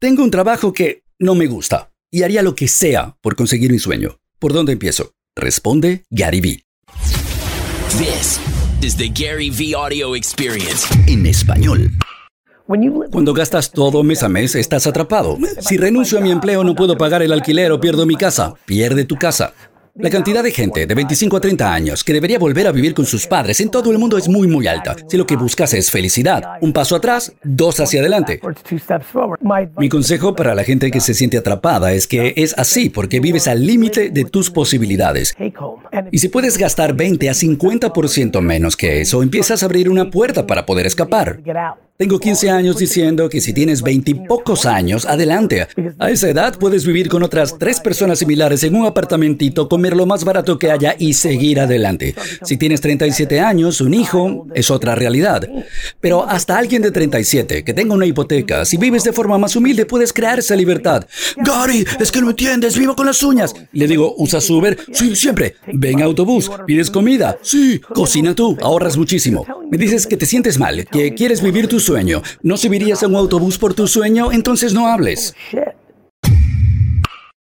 Tengo un trabajo que no me gusta y haría lo que sea por conseguir mi sueño. ¿Por dónde empiezo? Responde Gary Vee. This is the Gary V audio experience. En español. Cuando gastas todo mes a mes, estás atrapado. Si renuncio a mi empleo, no puedo pagar el alquiler o pierdo mi casa. Pierde tu casa. La cantidad de gente de 25 a 30 años que debería volver a vivir con sus padres en todo el mundo es muy muy alta. Si lo que buscas es felicidad, un paso atrás, dos hacia adelante. Mi consejo para la gente que se siente atrapada es que es así porque vives al límite de tus posibilidades. Y si puedes gastar 20 a 50% menos que eso, empiezas a abrir una puerta para poder escapar. Tengo 15 años diciendo que si tienes 20 y pocos años, adelante. A esa edad puedes vivir con otras tres personas similares en un apartamentito, comer lo más barato que haya y seguir adelante. Si tienes 37 años, un hijo, es otra realidad. Pero hasta alguien de 37 que tenga una hipoteca, si vives de forma más humilde, puedes crear esa libertad. Gary, es que no entiendes, vivo con las uñas. Le digo, ¿usas Uber? Sí, siempre. Ven autobús, pides comida. Sí, cocina tú, ahorras muchísimo. Me dices que te sientes mal, que quieres vivir tus sueño. ¿No subirías a un autobús por tu sueño? Entonces no hables.